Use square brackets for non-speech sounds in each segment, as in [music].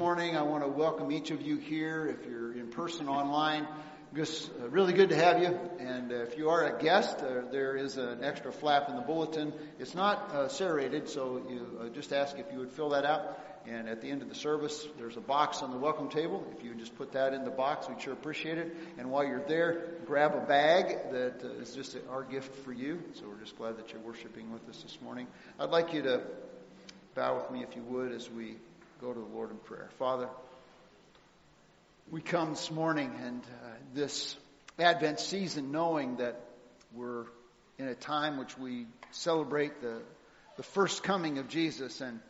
morning. I want to welcome each of you here. If you're in person online, just uh, really good to have you. And uh, if you are a guest, uh, there is an extra flap in the bulletin. It's not uh, serrated, so you uh, just ask if you would fill that out. And at the end of the service, there's a box on the welcome table. If you just put that in the box, we'd sure appreciate it. And while you're there, grab a bag that uh, is just our gift for you. So we're just glad that you're worshiping with us this morning. I'd like you to bow with me if you would as we go to the Lord in prayer. Father, we come this morning and uh, this Advent season knowing that we're in a time which we celebrate the, the first coming of Jesus and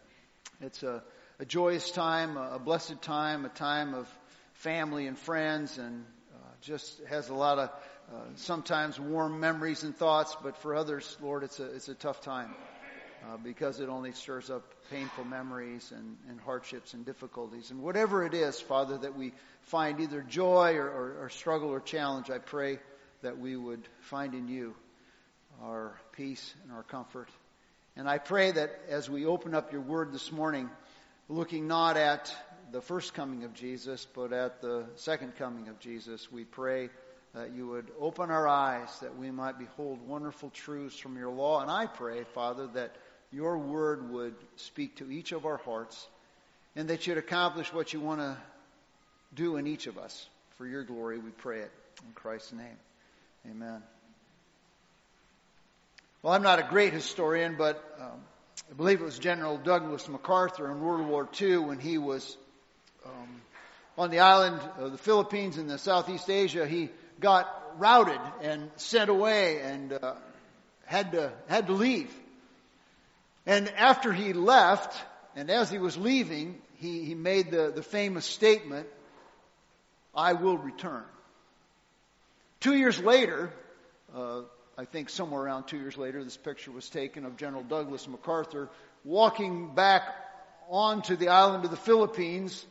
it's a, a joyous time, a, blessed time, a time of family and friends and uh, just has a lot of uh, sometimes warm memories and thoughts, but for others, Lord, it's a, it's a tough time uh, because it only stirs up painful memories and, and, hardships and difficulties. And whatever it is, Father, that we find either joy or, or, or struggle or challenge, I pray that we would find in you our peace and our comfort. And I pray that as we open up your word this morning, looking not at the first coming of Jesus, but at the second coming of Jesus, we pray that you would open our eyes that we might behold wonderful truths from your law. And I pray, Father, that your word would speak to each of our hearts and that you'd accomplish what you want to do in each of us. For your glory, we pray it. In Christ's name. Amen. Well, I'm not a great historian, but um, I believe it was General Douglas MacArthur in World War II when he was um, on the island of the Philippines in the Southeast Asia. He got routed and sent away and uh, had to had to leave. And after he left, and as he was leaving, he, he made the, the famous statement, I will return. Two years later, uh, I think somewhere around two years later, this picture was taken of General Douglas MacArthur walking back onto the island of the Philippines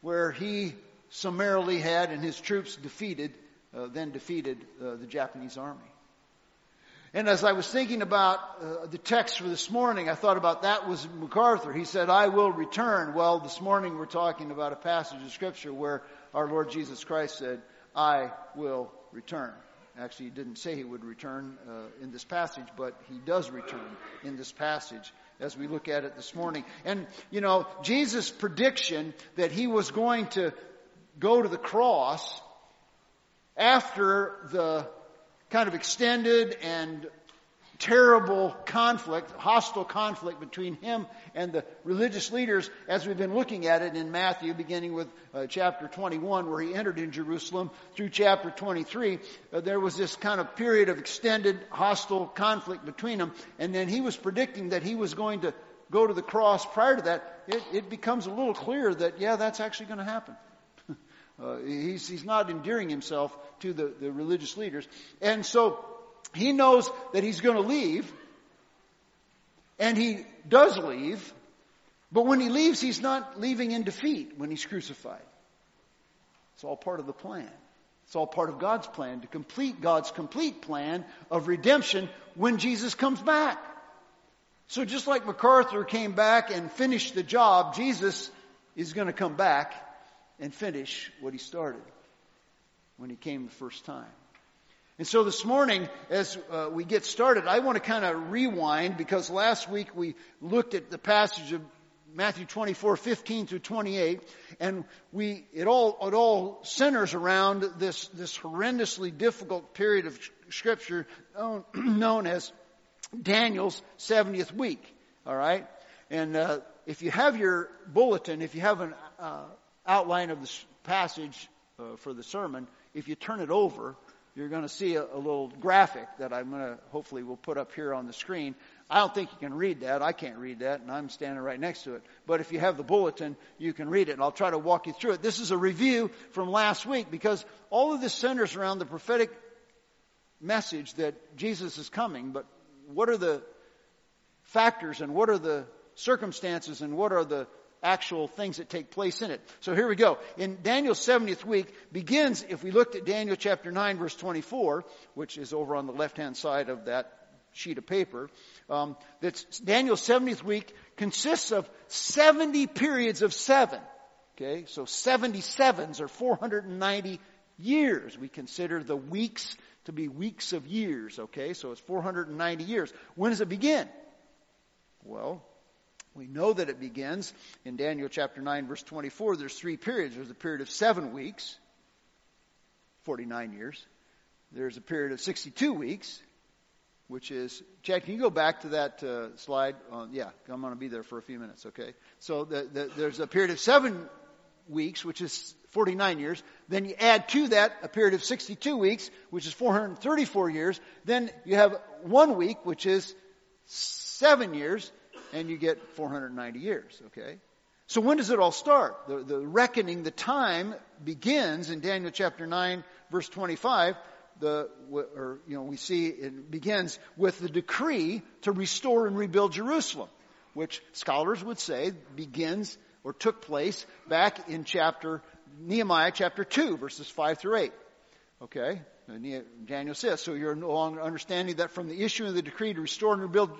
where he summarily had and his troops defeated, uh, then defeated uh, the Japanese army. And as I was thinking about uh, the text for this morning, I thought about that was MacArthur. He said, I will return. Well, this morning we're talking about a passage of scripture where our Lord Jesus Christ said, I will return. Actually, he didn't say he would return uh, in this passage, but he does return in this passage as we look at it this morning. And, you know, Jesus' prediction that he was going to go to the cross after the kind of extended and terrible conflict, hostile conflict between him and the religious leaders as we've been looking at it in Matthew, beginning with uh, chapter 21 where he entered in Jerusalem through chapter 23. Uh, there was this kind of period of extended hostile conflict between them and then he was predicting that he was going to go to the cross prior to that. It, it becomes a little clear that, yeah, that's actually going to happen. Uh, he's, he's not endearing himself to the, the religious leaders. And so he knows that he's going to leave, and he does leave, but when he leaves, he's not leaving in defeat when he's crucified. It's all part of the plan. It's all part of God's plan to complete God's complete plan of redemption when Jesus comes back. So just like MacArthur came back and finished the job, Jesus is going to come back and finish what he started when he came the first time. And so this morning, as uh, we get started, I want to kind of rewind because last week we looked at the passage of Matthew 24, 15 through 28, and we, it all, it all centers around this, this horrendously difficult period of scripture known, [clears throat] known as Daniel's 70th week. Alright? And, uh, if you have your bulletin, if you have an, uh, outline of the passage uh, for the sermon, if you turn it over, you're going to see a, a little graphic that I'm going to hopefully will put up here on the screen. I don't think you can read that. I can't read that, and I'm standing right next to it. But if you have the bulletin, you can read it, and I'll try to walk you through it. This is a review from last week because all of this centers around the prophetic message that Jesus is coming, but what are the factors and what are the circumstances and what are the actual things that take place in it. So here we go. In Daniel's 70th week begins, if we looked at Daniel chapter 9 verse 24, which is over on the left hand side of that sheet of paper. Um, that's Daniel's 70th week consists of 70 periods of seven. Okay, so 77s are 490 years. We consider the weeks to be weeks of years. Okay, so it's 490 years. When does it begin? Well, we know that it begins in Daniel chapter 9, verse 24. There's three periods. There's a period of seven weeks, 49 years. There's a period of 62 weeks, which is, Chad, can you go back to that uh, slide? Uh, yeah, I'm going to be there for a few minutes, okay? So the, the, there's a period of seven weeks, which is 49 years. Then you add to that a period of 62 weeks, which is 434 years. Then you have one week, which is seven years, and you get 490 years, okay? So when does it all start? The, the reckoning, the time begins in Daniel chapter 9, verse 25. The, or, you know, we see it begins with the decree to restore and rebuild Jerusalem, which scholars would say begins or took place back in chapter, Nehemiah chapter 2, verses 5 through 8. Okay? Daniel says, so you're no longer understanding that from the issuing of the decree to restore and rebuild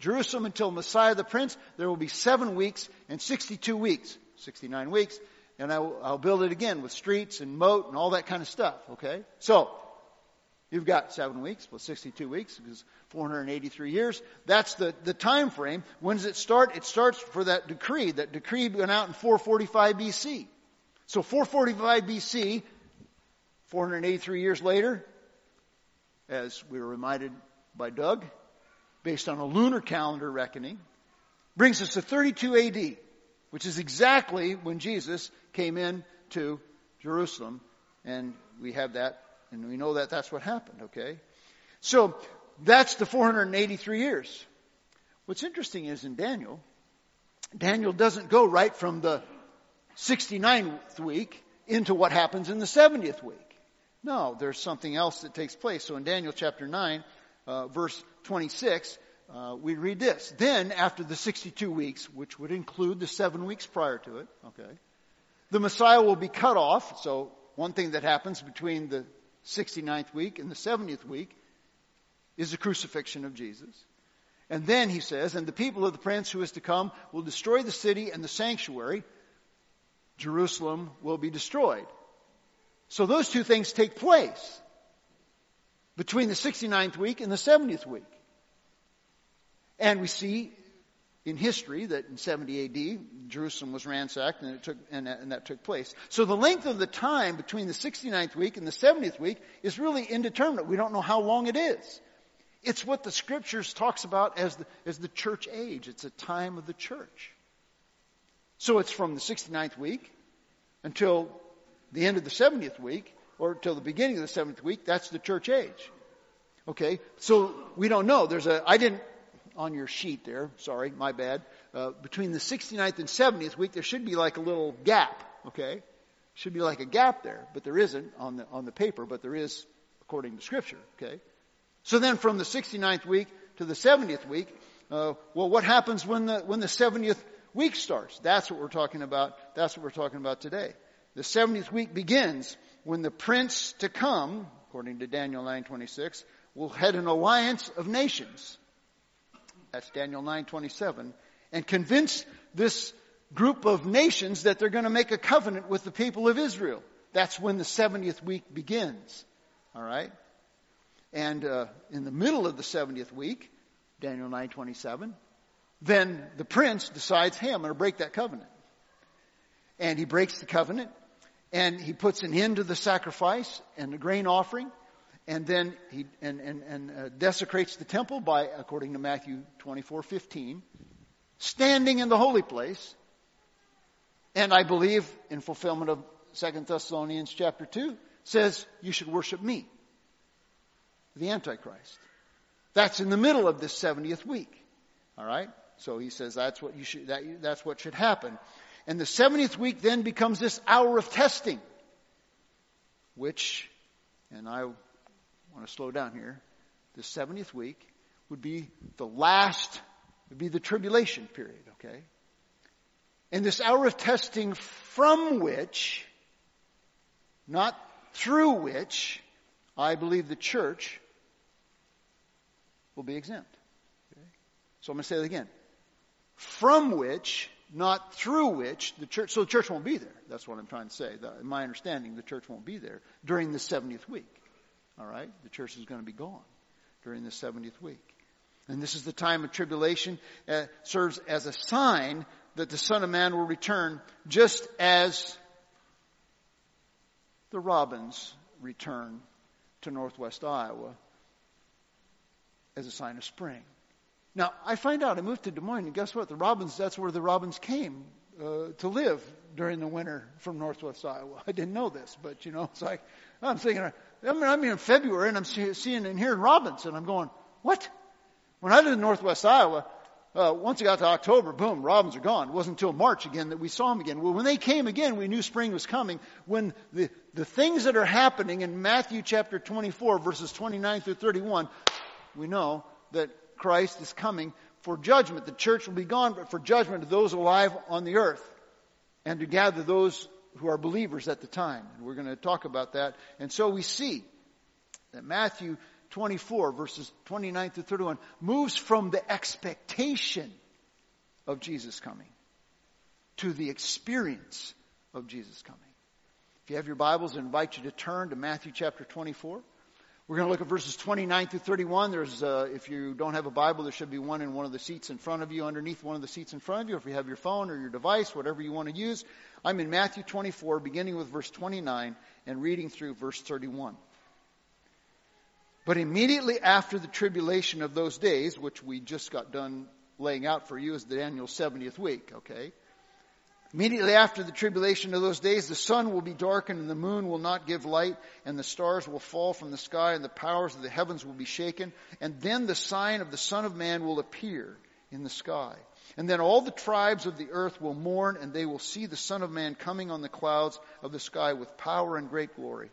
Jerusalem until Messiah the Prince, there will be seven weeks and 62 weeks, 69 weeks, and I will, I'll build it again with streets and moat and all that kind of stuff, okay? So, you've got seven weeks plus 62 weeks, because 483 years. That's the, the time frame. When does it start? It starts for that decree. That decree went out in 445 BC. So 445 BC, 483 years later, as we were reminded by Doug, based on a lunar calendar reckoning, brings us to 32 AD, which is exactly when Jesus came in to Jerusalem. And we have that, and we know that that's what happened, okay? So, that's the 483 years. What's interesting is in Daniel, Daniel doesn't go right from the 69th week into what happens in the 70th week. No, there's something else that takes place. So in Daniel chapter 9, uh, verse 26, uh, we read this. Then, after the 62 weeks, which would include the seven weeks prior to it, okay, the Messiah will be cut off. So, one thing that happens between the 69th week and the 70th week is the crucifixion of Jesus. And then he says, and the people of the prince who is to come will destroy the city and the sanctuary. Jerusalem will be destroyed. So those two things take place between the 69th week and the 70th week. And we see in history that in 70 AD, Jerusalem was ransacked and, it took, and, that, and that took place. So the length of the time between the 69th week and the 70th week is really indeterminate. We don't know how long it is. It's what the scriptures talks about as the, as the church age. It's a time of the church. So it's from the 69th week until the end of the 70th week, or till the beginning of the seventh week, that's the church age. Okay, so we don't know. There's a, I didn't, on your sheet there, sorry, my bad, uh, between the 69th and 70th week, there should be like a little gap, okay? Should be like a gap there, but there isn't on the, on the paper, but there is according to scripture, okay? So then from the 69th week to the 70th week, uh, well, what happens when the, when the 70th week starts? That's what we're talking about. That's what we're talking about today. The 70th week begins when the prince to come, according to Daniel 9:26, will head an alliance of nations. That's Daniel 9:27, and convince this group of nations that they're going to make a covenant with the people of Israel. That's when the 70th week begins. All right? And uh, in the middle of the 70th week, Daniel 9:27, then the prince decides, "Hey, I'm going to break that covenant." And he breaks the covenant and he puts an end to the sacrifice and the grain offering, and then he and, and, and uh, desecrates the temple by, according to Matthew twenty four fifteen, standing in the holy place, and I believe in fulfillment of 2 Thessalonians chapter 2, says you should worship me, the Antichrist. That's in the middle of this 70th week. All right? So he says that's what you should, that, that's what should happen. And the 70th week then becomes this hour of testing, which, and I want to slow down here, the 70th week would be the last, would be the tribulation period, okay? And this hour of testing from which, not through which, I believe the church will be exempt. Okay? So I'm going to say that again. From which, not through which, the church, so the church won't be there. That's what I'm trying to say. The, in my understanding, the church won't be there during the 70th week. All right? The church is going to be gone during the 70th week. And this is the time of tribulation, uh, serves as a sign that the Son of Man will return just as the robins return to northwest Iowa as a sign of spring. Now, I find out, I moved to Des Moines, and guess what? The robins, that's where the robins came uh, to live during the winter from northwest Iowa. [laughs] I didn't know this, but you know, it's like, I'm thinking, I mean, I'm in February and I'm seeing and hearing robins, and I'm going, what? When I lived in northwest Iowa, uh, once it got to October, boom, robins are gone. It wasn't until March again that we saw them again. Well, when they came again, we knew spring was coming. When the, the things that are happening in Matthew chapter 24, verses 29 through 31, we know that Christ is coming for judgment. The church will be gone, but for judgment of those alive on the earth and to gather those who are believers at the time. And we're going to talk about that. And so we see that Matthew 24, verses 29 through 31, moves from the expectation of Jesus coming to the experience of Jesus coming. If you have your Bibles, I invite you to turn to Matthew chapter 24. We're going to look at verses 29 through 31. There's, uh, if you don't have a Bible, there should be one in one of the seats in front of you, underneath one of the seats in front of you. If you have your phone or your device, whatever you want to use. I'm in Matthew 24, beginning with verse 29 and reading through verse 31. But immediately after the tribulation of those days, which we just got done laying out for you as the Daniel 70th week, okay? Immediately after the tribulation of those days, the sun will be darkened and the moon will not give light and the stars will fall from the sky and the powers of the heavens will be shaken. And then the sign of the Son of Man will appear in the sky. And then all the tribes of the earth will mourn and they will see the Son of Man coming on the clouds of the sky with power and great glory.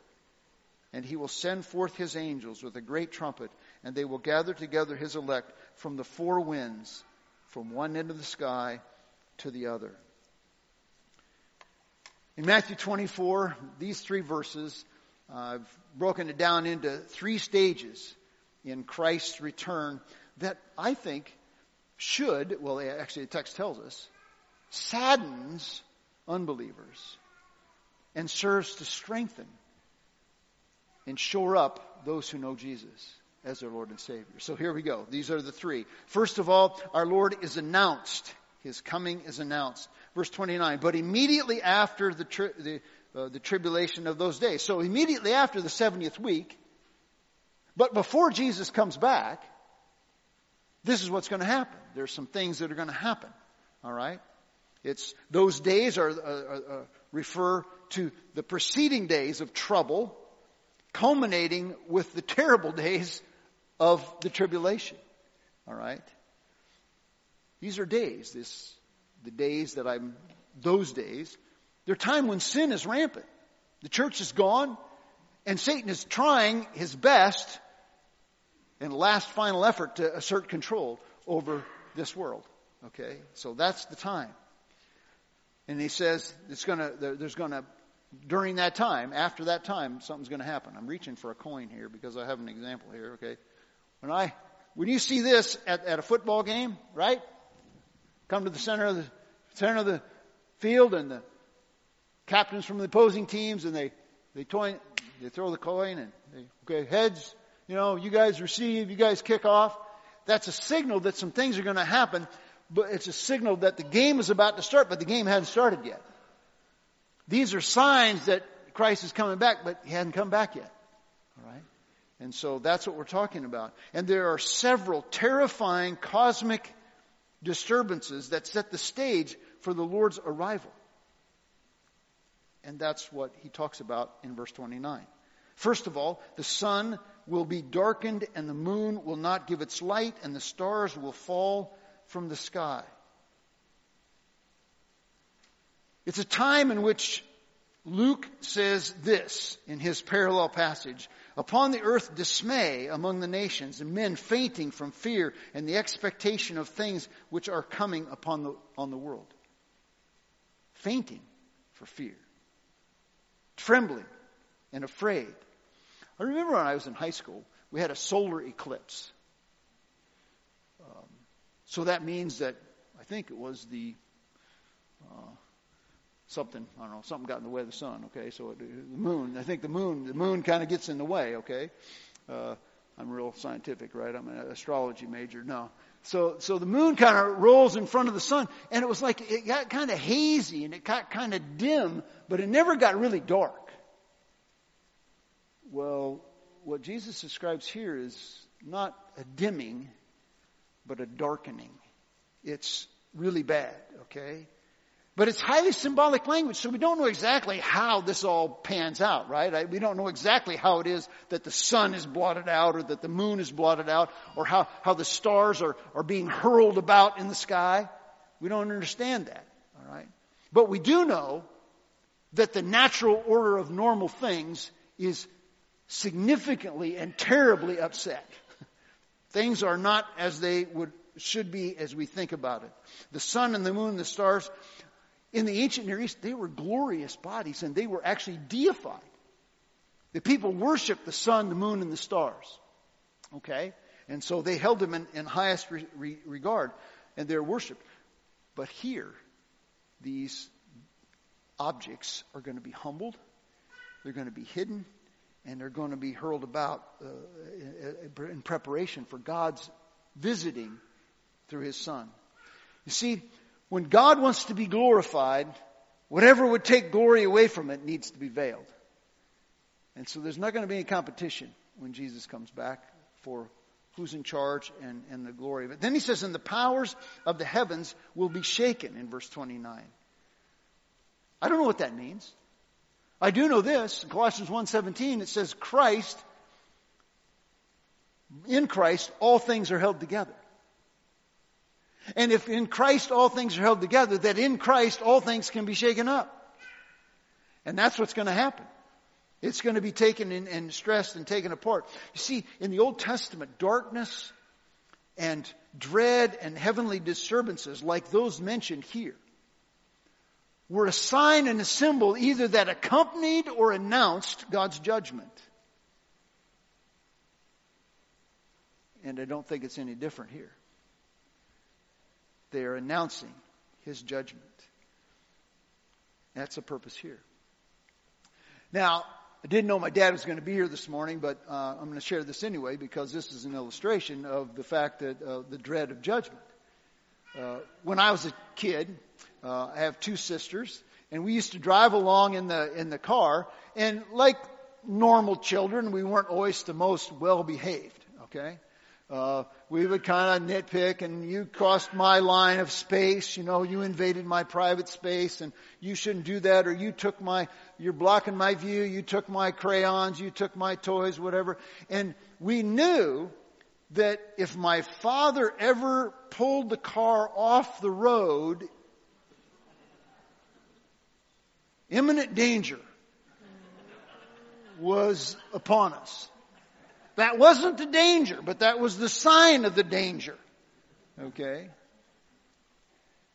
And he will send forth his angels with a great trumpet and they will gather together his elect from the four winds, from one end of the sky to the other. In Matthew 24, these three verses, I've broken it down into three stages in Christ's return that I think should, well, actually the text tells us, saddens unbelievers and serves to strengthen and shore up those who know Jesus as their Lord and Savior. So here we go. These are the three. First of all, our Lord is announced. His coming is announced. Verse 29. But immediately after the, tri- the, uh, the tribulation of those days. So immediately after the 70th week, but before Jesus comes back, this is what's going to happen. There's some things that are going to happen. All right? It's, those days are, uh, uh, uh, refer to the preceding days of trouble, culminating with the terrible days of the tribulation. All right? These are days, this, the days that I'm, those days. They're time when sin is rampant. The church is gone, and Satan is trying his best and last final effort to assert control over this world. Okay? So that's the time. And he says it's gonna, there's gonna, during that time, after that time, something's gonna happen. I'm reaching for a coin here because I have an example here, okay? When I, when you see this at, at a football game, right? Come to the center of the center of the field, and the captains from the opposing teams, and they they toy, they throw the coin, and they okay heads. You know, you guys receive, you guys kick off. That's a signal that some things are going to happen, but it's a signal that the game is about to start, but the game hasn't started yet. These are signs that Christ is coming back, but he hasn't come back yet. All right? And so that's what we're talking about. And there are several terrifying cosmic disturbances that set the stage for the Lord's arrival. And that's what he talks about in verse 29. First of all, the sun will be darkened and the moon will not give its light and the stars will fall from the sky. It's a time in which Luke says this in his parallel passage Upon the earth dismay among the nations, and men fainting from fear and the expectation of things which are coming upon the, on the world. Fainting for fear. Trembling and afraid. I remember when I was in high school, we had a solar eclipse. So that means that I think it was the uh, something I don't know something got in the way of the sun. Okay, so it, the moon. I think the moon the moon kind of gets in the way. Okay, uh, I'm real scientific, right? I'm an astrology major. No. So, so the moon kind of rolls in front of the sun, and it was like it got kind of hazy and it got kind of dim, but it never got really dark. Well, what Jesus describes here is not a dimming, but a darkening. It's really bad, okay? But it's highly symbolic language, so we don't know exactly how this all pans out, right? We don't know exactly how it is that the sun is blotted out or that the moon is blotted out or how, how the stars are, are being hurled about in the sky. We don't understand that, alright? But we do know that the natural order of normal things is significantly and terribly upset. [laughs] things are not as they would, should be as we think about it. The sun and the moon, and the stars, in the ancient Near East, they were glorious bodies and they were actually deified. The people worshiped the sun, the moon, and the stars. Okay? And so they held them in, in highest re, re, regard and their worshiped. But here, these objects are going to be humbled, they're going to be hidden, and they're going to be hurled about uh, in preparation for God's visiting through His Son. You see, when God wants to be glorified, whatever would take glory away from it needs to be veiled. And so there's not going to be any competition when Jesus comes back for who's in charge and, and the glory of it. Then he says, and the powers of the heavens will be shaken in verse 29. I don't know what that means. I do know this. In Colossians 1.17 it says Christ, in Christ all things are held together. And if in Christ all things are held together, that in Christ all things can be shaken up. And that's what's going to happen. It's going to be taken and stressed and taken apart. You see, in the Old Testament, darkness and dread and heavenly disturbances, like those mentioned here, were a sign and a symbol either that accompanied or announced God's judgment. And I don't think it's any different here. They are announcing his judgment. That's the purpose here. Now, I didn't know my dad was going to be here this morning, but uh, I'm going to share this anyway because this is an illustration of the fact that uh, the dread of judgment. Uh, when I was a kid, uh, I have two sisters, and we used to drive along in the in the car, and like normal children, we weren't always the most well behaved. Okay, uh, we would kind of nitpick and you crossed my line of space, you know, you invaded my private space and you shouldn't do that or you took my, you're blocking my view, you took my crayons, you took my toys, whatever. And we knew that if my father ever pulled the car off the road, imminent danger was upon us. That wasn't the danger, but that was the sign of the danger. Okay?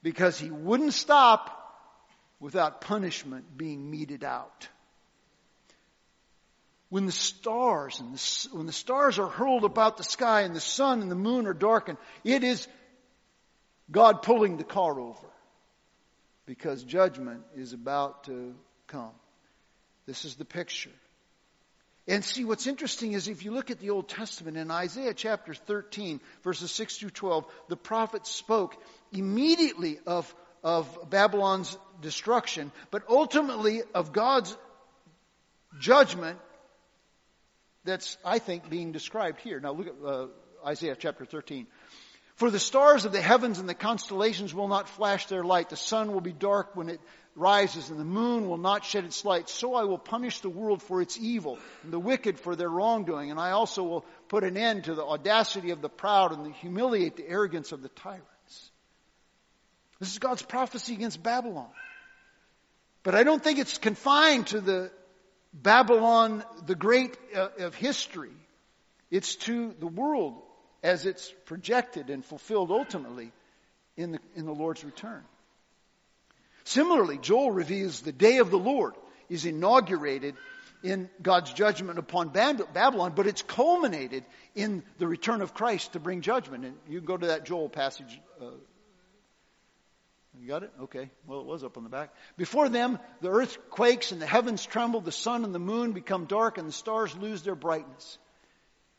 Because he wouldn't stop without punishment being meted out. When the stars and the, when the stars are hurled about the sky and the sun and the moon are darkened, it is God pulling the car over because judgment is about to come. This is the picture. And see, what's interesting is if you look at the Old Testament in Isaiah chapter 13, verses 6 through 12, the prophet spoke immediately of, of Babylon's destruction, but ultimately of God's judgment that's, I think, being described here. Now look at uh, Isaiah chapter 13. For the stars of the heavens and the constellations will not flash their light. The sun will be dark when it rises and the moon will not shed its light. So I will punish the world for its evil and the wicked for their wrongdoing. And I also will put an end to the audacity of the proud and humiliate the arrogance of the tyrants. This is God's prophecy against Babylon. But I don't think it's confined to the Babylon, the great uh, of history. It's to the world as it's projected and fulfilled ultimately in the, in the Lord's return. Similarly, Joel reveals the day of the Lord is inaugurated in God's judgment upon Babylon, but it's culminated in the return of Christ to bring judgment. And you can go to that Joel passage. Uh, you got it? Okay. Well, it was up on the back. Before them, the earth quakes and the heavens tremble, the sun and the moon become dark, and the stars lose their brightness.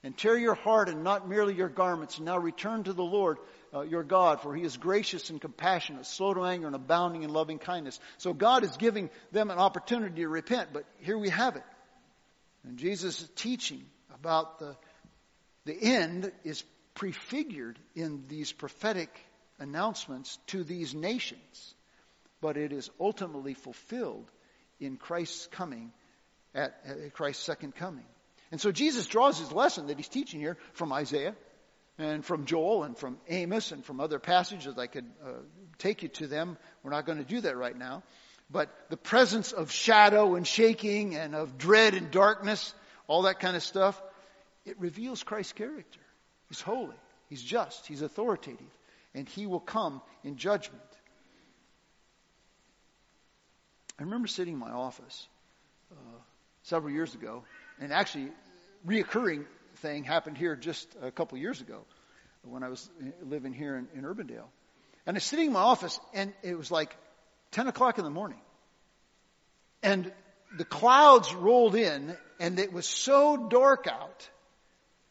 And tear your heart and not merely your garments, and now return to the Lord uh, your God, for he is gracious and compassionate, slow to anger and abounding in loving kindness. So God is giving them an opportunity to repent, but here we have it. And Jesus' teaching about the, the end is prefigured in these prophetic announcements to these nations, but it is ultimately fulfilled in Christ's coming, at, at Christ's second coming. And so Jesus draws his lesson that he's teaching here from Isaiah and from Joel and from Amos and from other passages. I could uh, take you to them. We're not going to do that right now. But the presence of shadow and shaking and of dread and darkness, all that kind of stuff, it reveals Christ's character. He's holy. He's just. He's authoritative. And he will come in judgment. I remember sitting in my office uh, several years ago, and actually, reoccurring thing happened here just a couple years ago when I was living here in, in Urbandale. And I was sitting in my office, and it was like 10 o'clock in the morning. And the clouds rolled in, and it was so dark out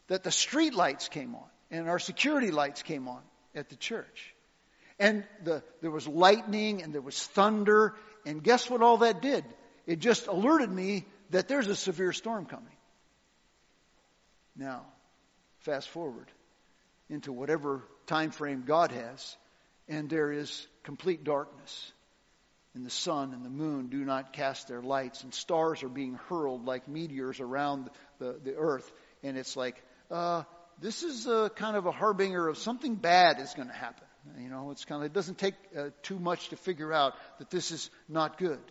that the street lights came on, and our security lights came on at the church. And the, there was lightning, and there was thunder, and guess what all that did? It just alerted me that there's a severe storm coming. Now, fast forward into whatever time frame God has, and there is complete darkness. And the sun and the moon do not cast their lights, and stars are being hurled like meteors around the, the earth. And it's like, uh, this is a kind of a harbinger of something bad is going to happen. You know, it's kind of, it doesn't take uh, too much to figure out that this is not good.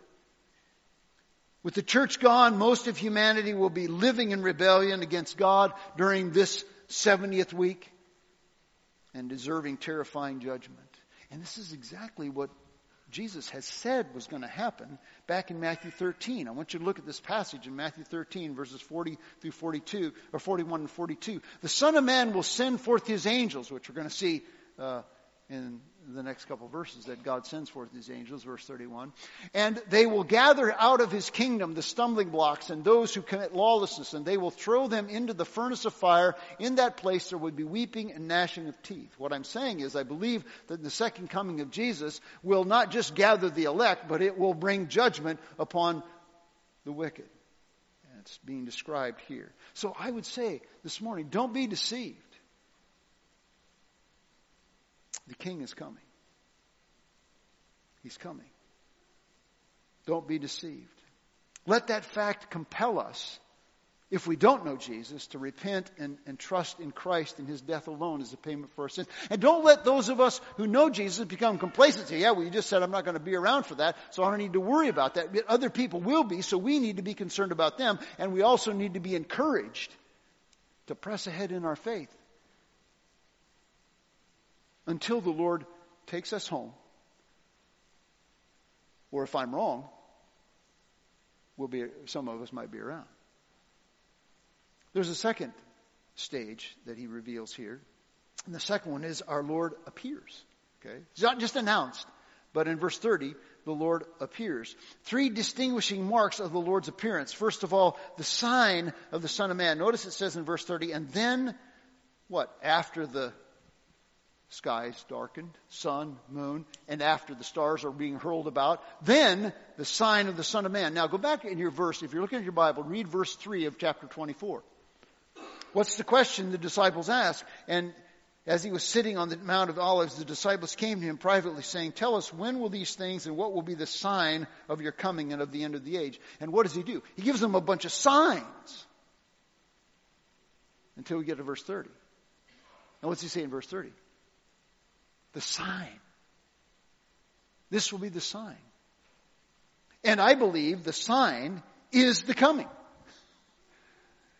With the church gone, most of humanity will be living in rebellion against God during this 70th week and deserving terrifying judgment. And this is exactly what Jesus has said was going to happen back in Matthew 13. I want you to look at this passage in Matthew 13, verses 40 through 42, or 41 and 42. The Son of Man will send forth his angels, which we're going to see uh, in the next couple verses that God sends forth his angels, verse 31. And they will gather out of his kingdom the stumbling blocks and those who commit lawlessness, and they will throw them into the furnace of fire. In that place there would be weeping and gnashing of teeth. What I'm saying is, I believe that the second coming of Jesus will not just gather the elect, but it will bring judgment upon the wicked. And it's being described here. So I would say this morning, don't be deceived. The king is coming. He's coming. Don't be deceived. Let that fact compel us, if we don't know Jesus, to repent and, and trust in Christ and his death alone as the payment for our sins. And don't let those of us who know Jesus become complacent. Say, yeah, well, you just said I'm not going to be around for that, so I don't need to worry about that. But other people will be, so we need to be concerned about them. And we also need to be encouraged to press ahead in our faith until the Lord takes us home. Or if I'm wrong, we'll be, some of us might be around. There's a second stage that he reveals here. And the second one is our Lord appears. Okay? It's not just announced, but in verse 30, the Lord appears. Three distinguishing marks of the Lord's appearance. First of all, the sign of the Son of Man. Notice it says in verse 30, and then what? After the skies darkened, sun, moon, and after the stars are being hurled about, then the sign of the Son of Man. Now go back in your verse, if you're looking at your Bible, read verse 3 of chapter 24. What's the question the disciples ask? And as he was sitting on the Mount of Olives, the disciples came to him privately saying, Tell us, when will these things and what will be the sign of your coming and of the end of the age? And what does he do? He gives them a bunch of signs until we get to verse 30. And what's he say in verse 30? The sign. This will be the sign. And I believe the sign is the coming.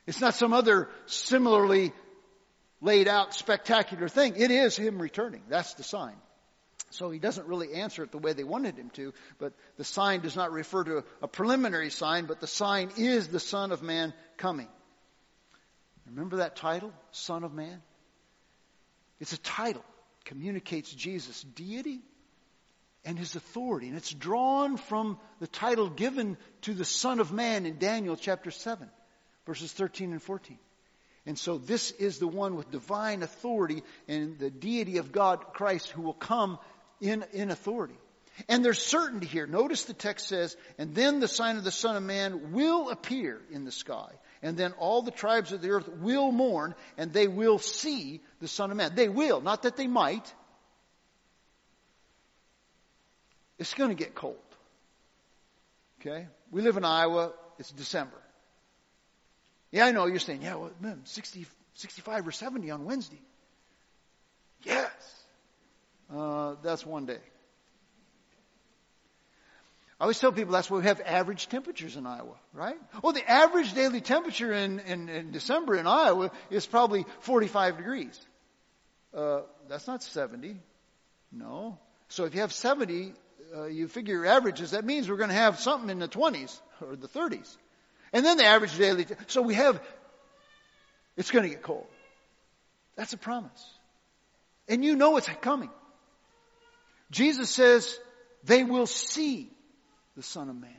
It's not some other similarly laid out spectacular thing. It is Him returning. That's the sign. So he doesn't really answer it the way they wanted him to, but the sign does not refer to a preliminary sign, but the sign is the Son of Man coming. Remember that title, Son of Man? It's a title, communicates Jesus' deity and his authority. And it's drawn from the title given to the Son of Man in Daniel chapter 7, verses 13 and 14. And so this is the one with divine authority and the deity of God, Christ, who will come in, in authority. And there's certainty here. Notice the text says, and then the sign of the Son of Man will appear in the sky. And then all the tribes of the earth will mourn and they will see the Son of Man. They will, not that they might. It's going to get cold. Okay? We live in Iowa. It's December. Yeah, I know you're saying, yeah, well, man, 60, 65 or 70 on Wednesday. Yes. Uh, that's one day. I always tell people that's why we have average temperatures in Iowa, right? Well, the average daily temperature in, in, in December in Iowa is probably 45 degrees. Uh, that's not 70. No. So if you have 70, uh, you figure your averages, that means we're going to have something in the 20s or the 30s. And then the average daily, t- so we have, it's going to get cold. That's a promise. And you know it's coming. Jesus says, they will see the Son of Man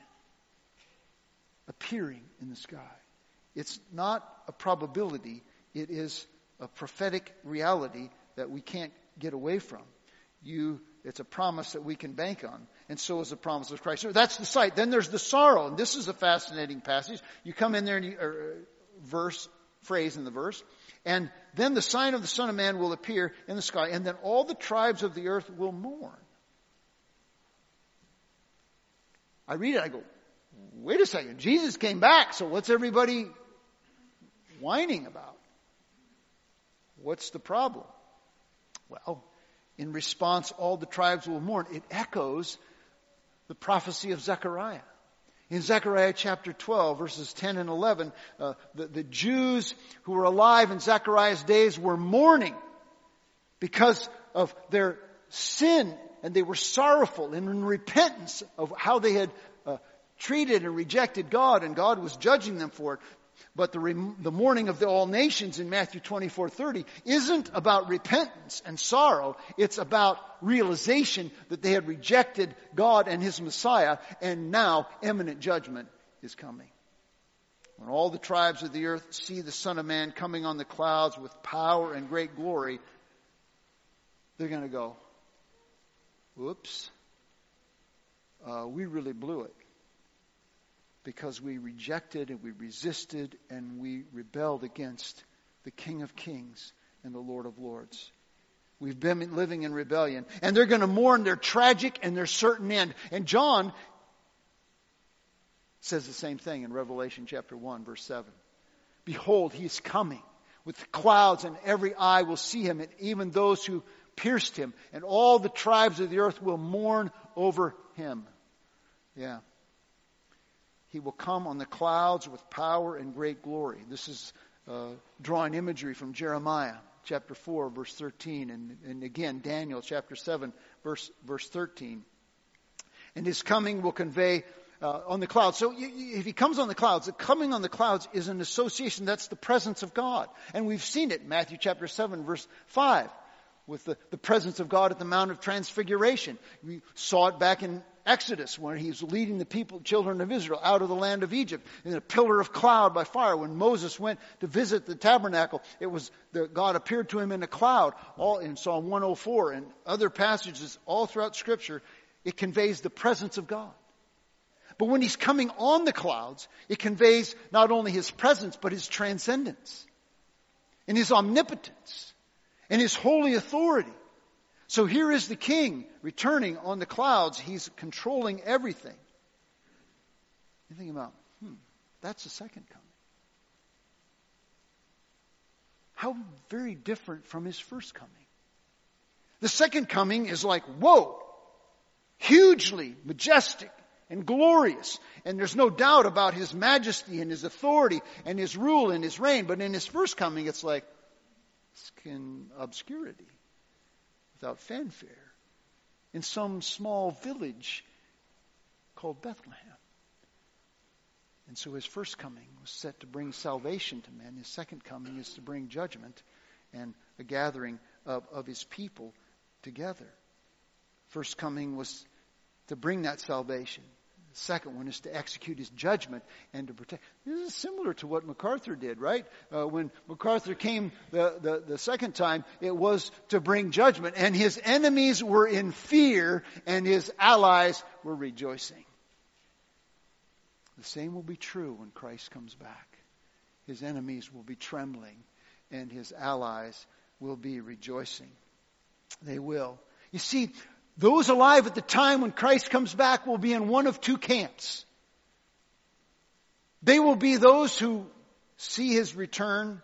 appearing in the sky. It's not a probability, it is a prophetic reality that we can't get away from. You, it's a promise that we can bank on. And so is the promise of Christ. So that's the sight. Then there's the sorrow. And this is a fascinating passage. You come in there and you, er, verse, phrase in the verse. And then the sign of the Son of Man will appear in the sky. And then all the tribes of the earth will mourn. I read it, I go, wait a second, Jesus came back, so what's everybody whining about? What's the problem? Well, in response, all the tribes will mourn. It echoes the prophecy of Zechariah. In Zechariah chapter 12, verses 10 and 11, uh, the, the Jews who were alive in Zechariah's days were mourning because of their sin and they were sorrowful and in repentance of how they had uh, treated and rejected God, and God was judging them for it. But the, the mourning of the all nations in Matthew 24, 30 isn't about repentance and sorrow. It's about realization that they had rejected God and His Messiah, and now imminent judgment is coming. When all the tribes of the earth see the Son of Man coming on the clouds with power and great glory, they're going to go, Whoops. Uh, we really blew it because we rejected and we resisted and we rebelled against the King of Kings and the Lord of Lords. We've been living in rebellion. And they're going to mourn their tragic and their certain end. And John says the same thing in Revelation chapter 1, verse 7. Behold, he is coming with clouds, and every eye will see him, and even those who pierced him, and all the tribes of the earth will mourn over him. Yeah. He will come on the clouds with power and great glory. This is uh, drawing imagery from Jeremiah chapter 4, verse 13, and, and again, Daniel chapter 7, verse, verse 13. And his coming will convey uh, on the clouds. So if he comes on the clouds, the coming on the clouds is an association. That's the presence of God. And we've seen it, Matthew chapter 7, verse 5 with the, the presence of God at the Mount of Transfiguration. We saw it back in Exodus when he was leading the people, children of Israel out of the land of Egypt in a pillar of cloud by fire. When Moses went to visit the tabernacle, it was the, God appeared to him in a cloud. All in Psalm 104 and other passages all throughout Scripture, it conveys the presence of God. But when he's coming on the clouds, it conveys not only his presence, but his transcendence and his omnipotence and his holy authority. So here is the king returning on the clouds. He's controlling everything. You think about, hmm, that's the second coming. How very different from his first coming. The second coming is like, whoa, hugely majestic and glorious. And there's no doubt about his majesty and his authority and his rule and his reign. But in his first coming, it's like, in obscurity, without fanfare. in some small village called Bethlehem. And so his first coming was set to bring salvation to men. His second coming is to bring judgment and a gathering of, of his people together. First coming was to bring that salvation. The second one is to execute his judgment and to protect. This is similar to what MacArthur did, right? Uh, when MacArthur came the, the, the second time, it was to bring judgment, and his enemies were in fear, and his allies were rejoicing. The same will be true when Christ comes back. His enemies will be trembling, and his allies will be rejoicing. They will. You see, those alive at the time when Christ comes back will be in one of two camps. They will be those who see his return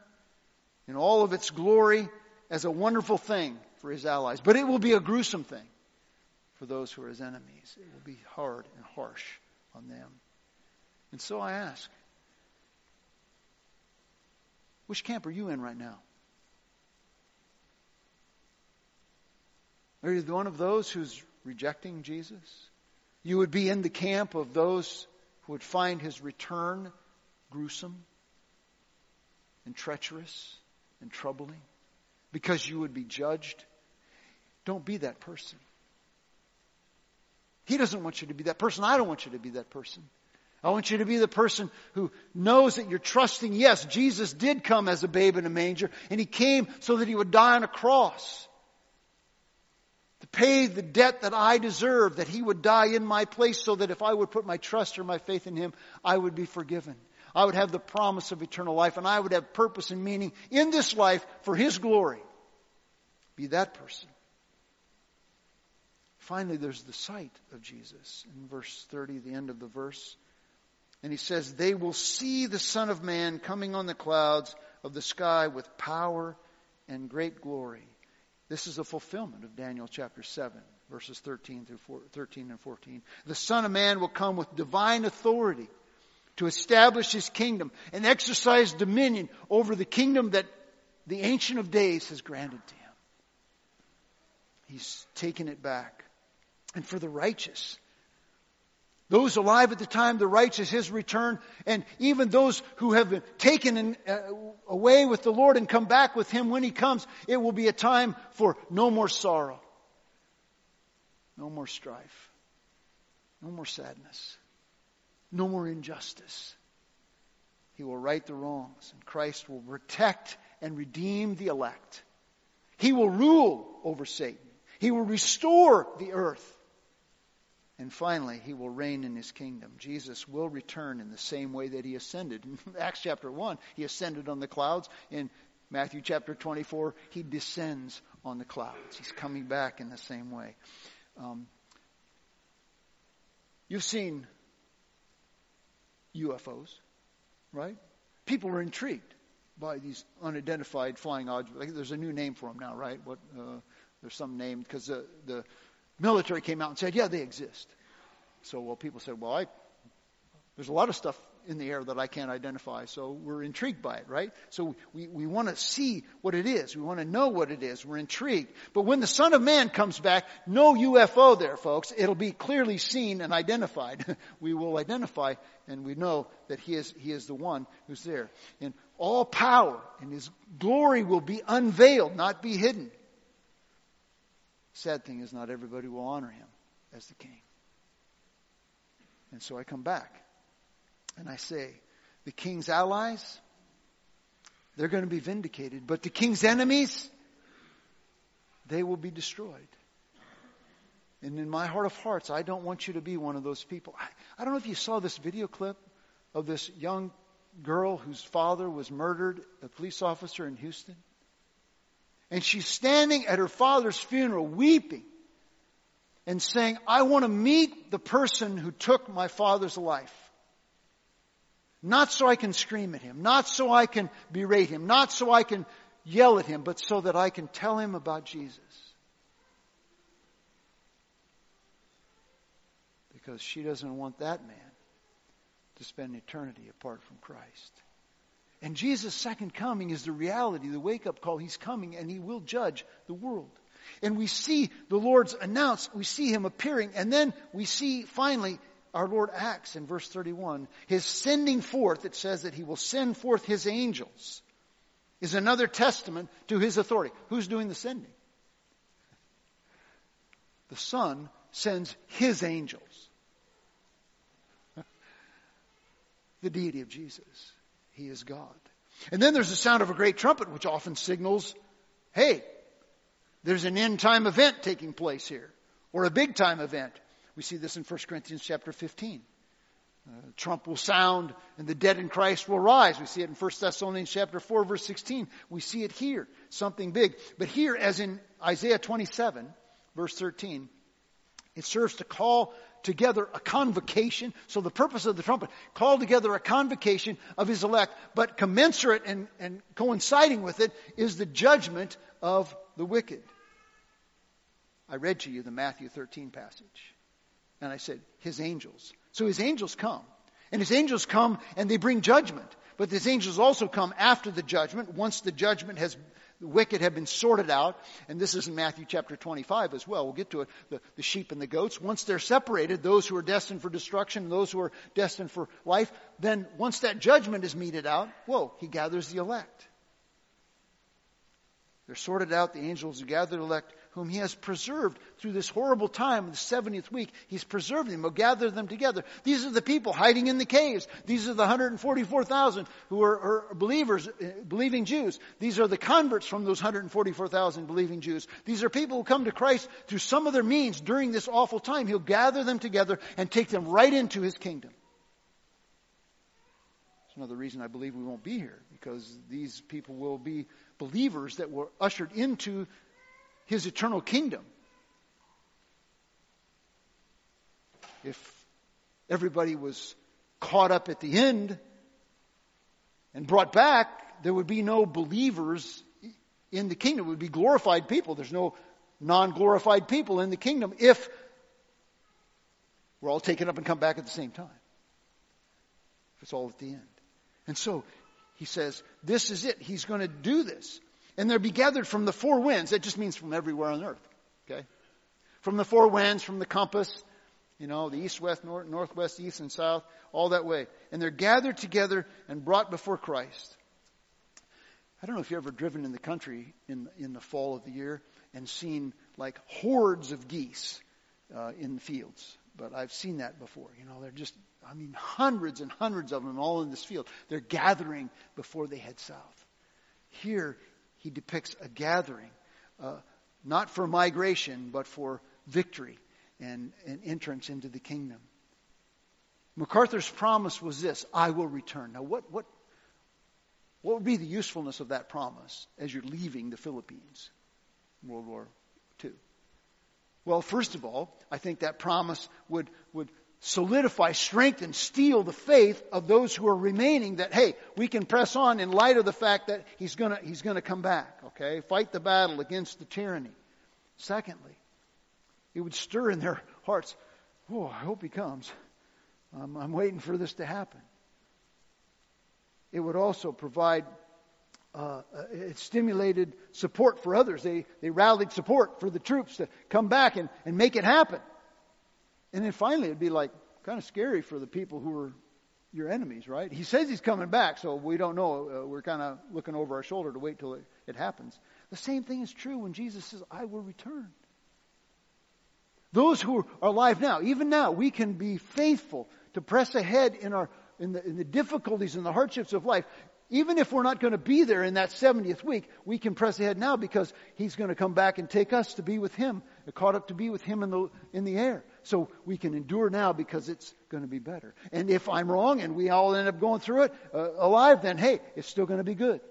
in all of its glory as a wonderful thing for his allies, but it will be a gruesome thing for those who are his enemies. It will be hard and harsh on them. And so I ask, which camp are you in right now? Are you one of those who's rejecting Jesus? You would be in the camp of those who would find his return gruesome and treacherous and troubling because you would be judged. Don't be that person. He doesn't want you to be that person. I don't want you to be that person. I want you to be the person who knows that you're trusting. Yes, Jesus did come as a babe in a manger, and he came so that he would die on a cross pay the debt that I deserve, that he would die in my place so that if I would put my trust or my faith in him, I would be forgiven. I would have the promise of eternal life and I would have purpose and meaning in this life for his glory. Be that person. Finally, there's the sight of Jesus in verse 30, the end of the verse. And he says, They will see the Son of Man coming on the clouds of the sky with power and great glory. This is a fulfillment of Daniel chapter 7, verses 13 through 4, 13 and 14. The Son of Man will come with divine authority to establish his kingdom and exercise dominion over the kingdom that the Ancient of Days has granted to him. He's taken it back. And for the righteous, those alive at the time, the righteous, his return, and even those who have been taken in, uh, away with the Lord and come back with him when he comes, it will be a time for no more sorrow, no more strife, no more sadness, no more injustice. He will right the wrongs, and Christ will protect and redeem the elect. He will rule over Satan. He will restore the earth. And finally, he will reign in his kingdom. Jesus will return in the same way that he ascended. In [laughs] Acts chapter 1, he ascended on the clouds. In Matthew chapter 24, he descends on the clouds. He's coming back in the same way. Um, you've seen UFOs, right? People are intrigued by these unidentified flying objects. There's a new name for them now, right? What? Uh, there's some name because the, the military came out and said, yeah, they exist. So, well, people said, well, I, there's a lot of stuff in the air that I can't identify, so we're intrigued by it, right? So we, we want to see what it is. We want to know what it is. We're intrigued. But when the Son of Man comes back, no UFO there, folks. It'll be clearly seen and identified. [laughs] we will identify and we know that he is, he is the one who's there. And all power and his glory will be unveiled, not be hidden. Sad thing is, not everybody will honor him as the king. And so I come back and I say, the king's allies, they're going to be vindicated, but the king's enemies, they will be destroyed. And in my heart of hearts, I don't want you to be one of those people. I, I don't know if you saw this video clip of this young girl whose father was murdered, a police officer in Houston. And she's standing at her father's funeral weeping and saying, I want to meet the person who took my father's life. Not so I can scream at him, not so I can berate him, not so I can yell at him, but so that I can tell him about Jesus. Because she doesn't want that man to spend eternity apart from Christ. And Jesus' second coming is the reality, the wake up call. He's coming and he will judge the world. And we see the Lord's announced, we see him appearing, and then we see finally our Lord acts in verse 31. His sending forth, it says that he will send forth his angels, is another testament to his authority. Who's doing the sending? The Son sends his angels. [laughs] the deity of Jesus. He is God. And then there's the sound of a great trumpet, which often signals, hey, there's an end time event taking place here, or a big time event. We see this in 1 Corinthians chapter 15. Uh, trump will sound and the dead in Christ will rise. We see it in 1 Thessalonians chapter 4 verse 16. We see it here. Something big. But here, as in Isaiah 27 verse 13, it serves to call together a convocation. So the purpose of the trumpet, call together a convocation of his elect, but commensurate and, and coinciding with it is the judgment of the wicked. I read to you the Matthew 13 passage. And I said, his angels. So his angels come. And his angels come and they bring judgment. But his angels also come after the judgment, once the judgment has the wicked have been sorted out, and this is in Matthew chapter 25 as well. We'll get to it. The, the sheep and the goats. Once they're separated, those who are destined for destruction, and those who are destined for life, then once that judgment is meted out, whoa, he gathers the elect. They're sorted out, the angels gather the elect whom he has preserved through this horrible time the 70th week. He's preserved them. He'll gather them together. These are the people hiding in the caves. These are the 144,000 who are, are believers, uh, believing Jews. These are the converts from those 144,000 believing Jews. These are people who come to Christ through some other means during this awful time. He'll gather them together and take them right into his kingdom. Another reason I believe we won't be here because these people will be believers that were ushered into his eternal kingdom. If everybody was caught up at the end and brought back, there would be no believers in the kingdom. It would be glorified people. There's no non glorified people in the kingdom if we're all taken up and come back at the same time. If it's all at the end. And so he says, this is it. He's going to do this and they're be gathered from the four winds. That just means from everywhere on earth. Okay? From the four winds, from the compass, you know, the east, west, north, northwest, east, and south, all that way. And they're gathered together and brought before Christ. I don't know if you've ever driven in the country in, in the fall of the year and seen like hordes of geese uh, in the fields. But I've seen that before. You know, they're just, I mean, hundreds and hundreds of them all in this field. They're gathering before they head south. Here, he depicts a gathering, uh, not for migration, but for victory and, and entrance into the kingdom. MacArthur's promise was this I will return. Now, what, what, what would be the usefulness of that promise as you're leaving the Philippines in World War II? Well, first of all, I think that promise would, would solidify, strengthen, steel the faith of those who are remaining that, hey, we can press on in light of the fact that he's gonna, he's gonna come back, okay? Fight the battle against the tyranny. Secondly, it would stir in their hearts, oh, I hope he comes. I'm, I'm waiting for this to happen. It would also provide uh, uh, it stimulated support for others. They, they rallied support for the troops to come back and, and make it happen. And then finally, it'd be like kind of scary for the people who are your enemies, right? He says he's coming back, so we don't know. Uh, we're kind of looking over our shoulder to wait till it, it happens. The same thing is true when Jesus says, I will return. Those who are alive now, even now, we can be faithful to press ahead in our in the, in the difficulties and the hardships of life. Even if we're not going to be there in that 70th week, we can press ahead now because He's going to come back and take us to be with Him, caught up to be with Him in the, in the air. So we can endure now because it's going to be better. And if I'm wrong and we all end up going through it uh, alive, then hey, it's still going to be good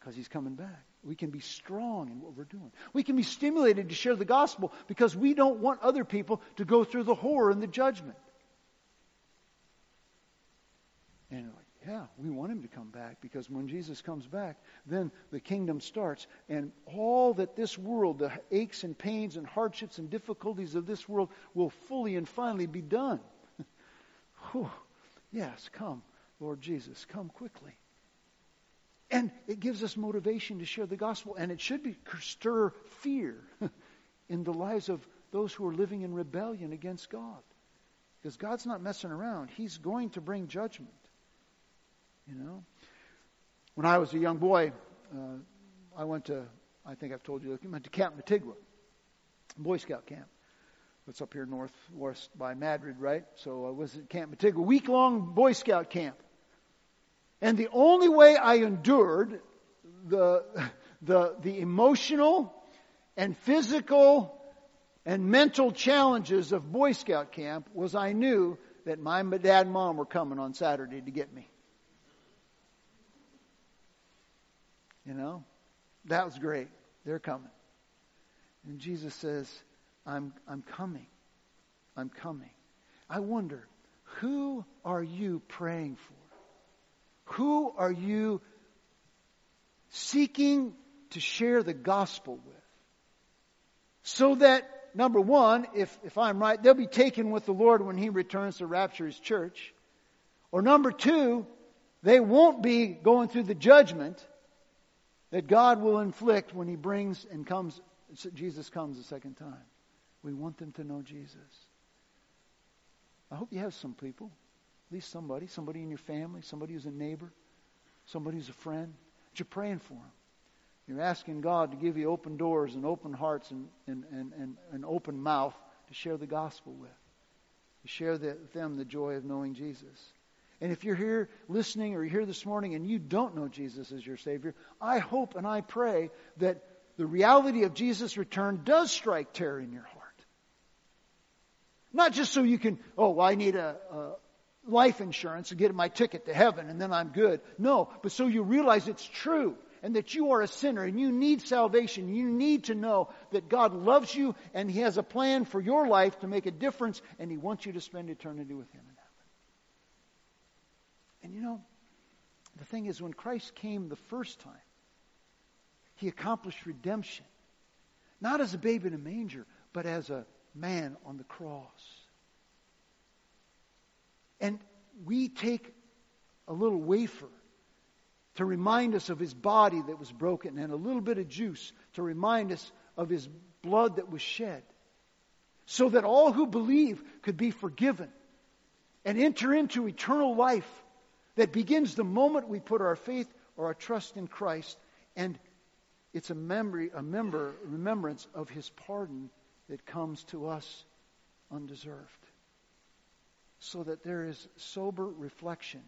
because he's coming back. We can be strong in what we're doing. We can be stimulated to share the gospel because we don't want other people to go through the horror and the judgment. Like, yeah, we want him to come back because when Jesus comes back, then the kingdom starts. And all that this world, the aches and pains and hardships and difficulties of this world, will fully and finally be done. [laughs] yes, come, Lord Jesus, come quickly. And it gives us motivation to share the gospel, and it should be stir fear [laughs] in the lives of those who are living in rebellion against God. Because God's not messing around. He's going to bring judgment. You know? When I was a young boy, uh, I went to, I think I've told you, I went to Camp Mitigwa, Boy Scout camp. It's up here northwest by Madrid, right? So I was at Camp Mitigwa, week long Boy Scout camp. And the only way I endured the, the, the emotional and physical and mental challenges of Boy Scout camp was I knew that my dad and mom were coming on Saturday to get me. You know, that was great. They're coming. And Jesus says, I'm, I'm coming. I'm coming. I wonder, who are you praying for? Who are you seeking to share the gospel with? So that, number one, if, if I'm right, they'll be taken with the Lord when He returns to rapture His church. Or number two, they won't be going through the judgment that God will inflict when He brings and comes, Jesus comes a second time. We want them to know Jesus. I hope you have some people, at least somebody, somebody in your family, somebody who's a neighbor, somebody who's a friend, that you're praying for them. You're asking God to give you open doors and open hearts and, and, and, and an open mouth to share the gospel with, to share the, with them the joy of knowing Jesus. And if you're here listening or you're here this morning and you don't know Jesus as your Savior, I hope and I pray that the reality of Jesus' return does strike terror in your heart. Not just so you can, oh, well, I need a, a life insurance to get my ticket to heaven and then I'm good. No, but so you realize it's true and that you are a sinner and you need salvation. You need to know that God loves you and He has a plan for your life to make a difference and He wants you to spend eternity with Him. And you know, the thing is, when Christ came the first time, He accomplished redemption. Not as a babe in a manger, but as a man on the cross. And we take a little wafer to remind us of his body that was broken and a little bit of juice to remind us of his blood that was shed so that all who believe could be forgiven and enter into eternal life that begins the moment we put our faith or our trust in Christ and it's a memory a member remembrance of his pardon that comes to us undeserved. So that there is sober reflection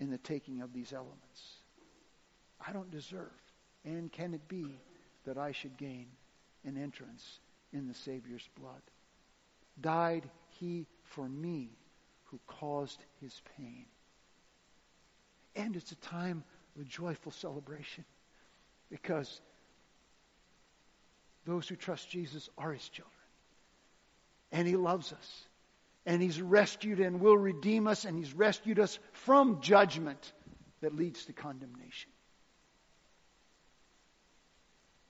in the taking of these elements. I don't deserve. And can it be that I should gain an entrance in the Savior's blood? Died he for me who caused his pain. And it's a time of joyful celebration because those who trust Jesus are his children. And he loves us. And he's rescued and will redeem us. And he's rescued us from judgment that leads to condemnation.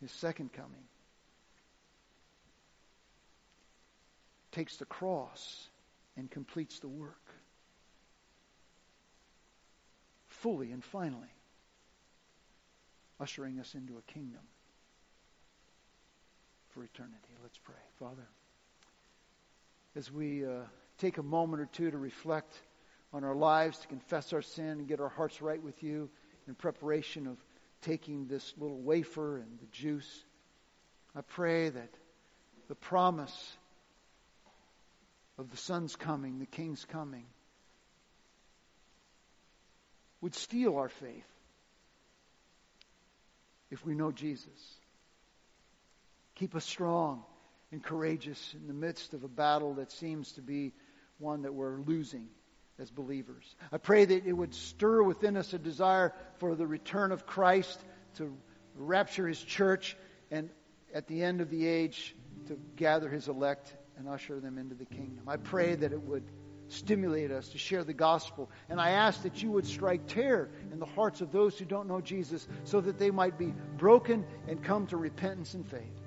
His second coming takes the cross and completes the work fully and finally, ushering us into a kingdom for eternity. Let's pray. Father, as we uh, take a moment or two to reflect on our lives, to confess our sin and get our hearts right with you in preparation of taking this little wafer and the juice, I pray that the promise of the Son's coming, the King's coming, would steel our faith if we know Jesus. Keep us strong and courageous in the midst of a battle that seems to be one that we're losing as believers. I pray that it would stir within us a desire for the return of Christ to rapture his church and at the end of the age to gather his elect and usher them into the kingdom. I pray that it would stimulate us to share the gospel. And I ask that you would strike terror in the hearts of those who don't know Jesus so that they might be broken and come to repentance and faith.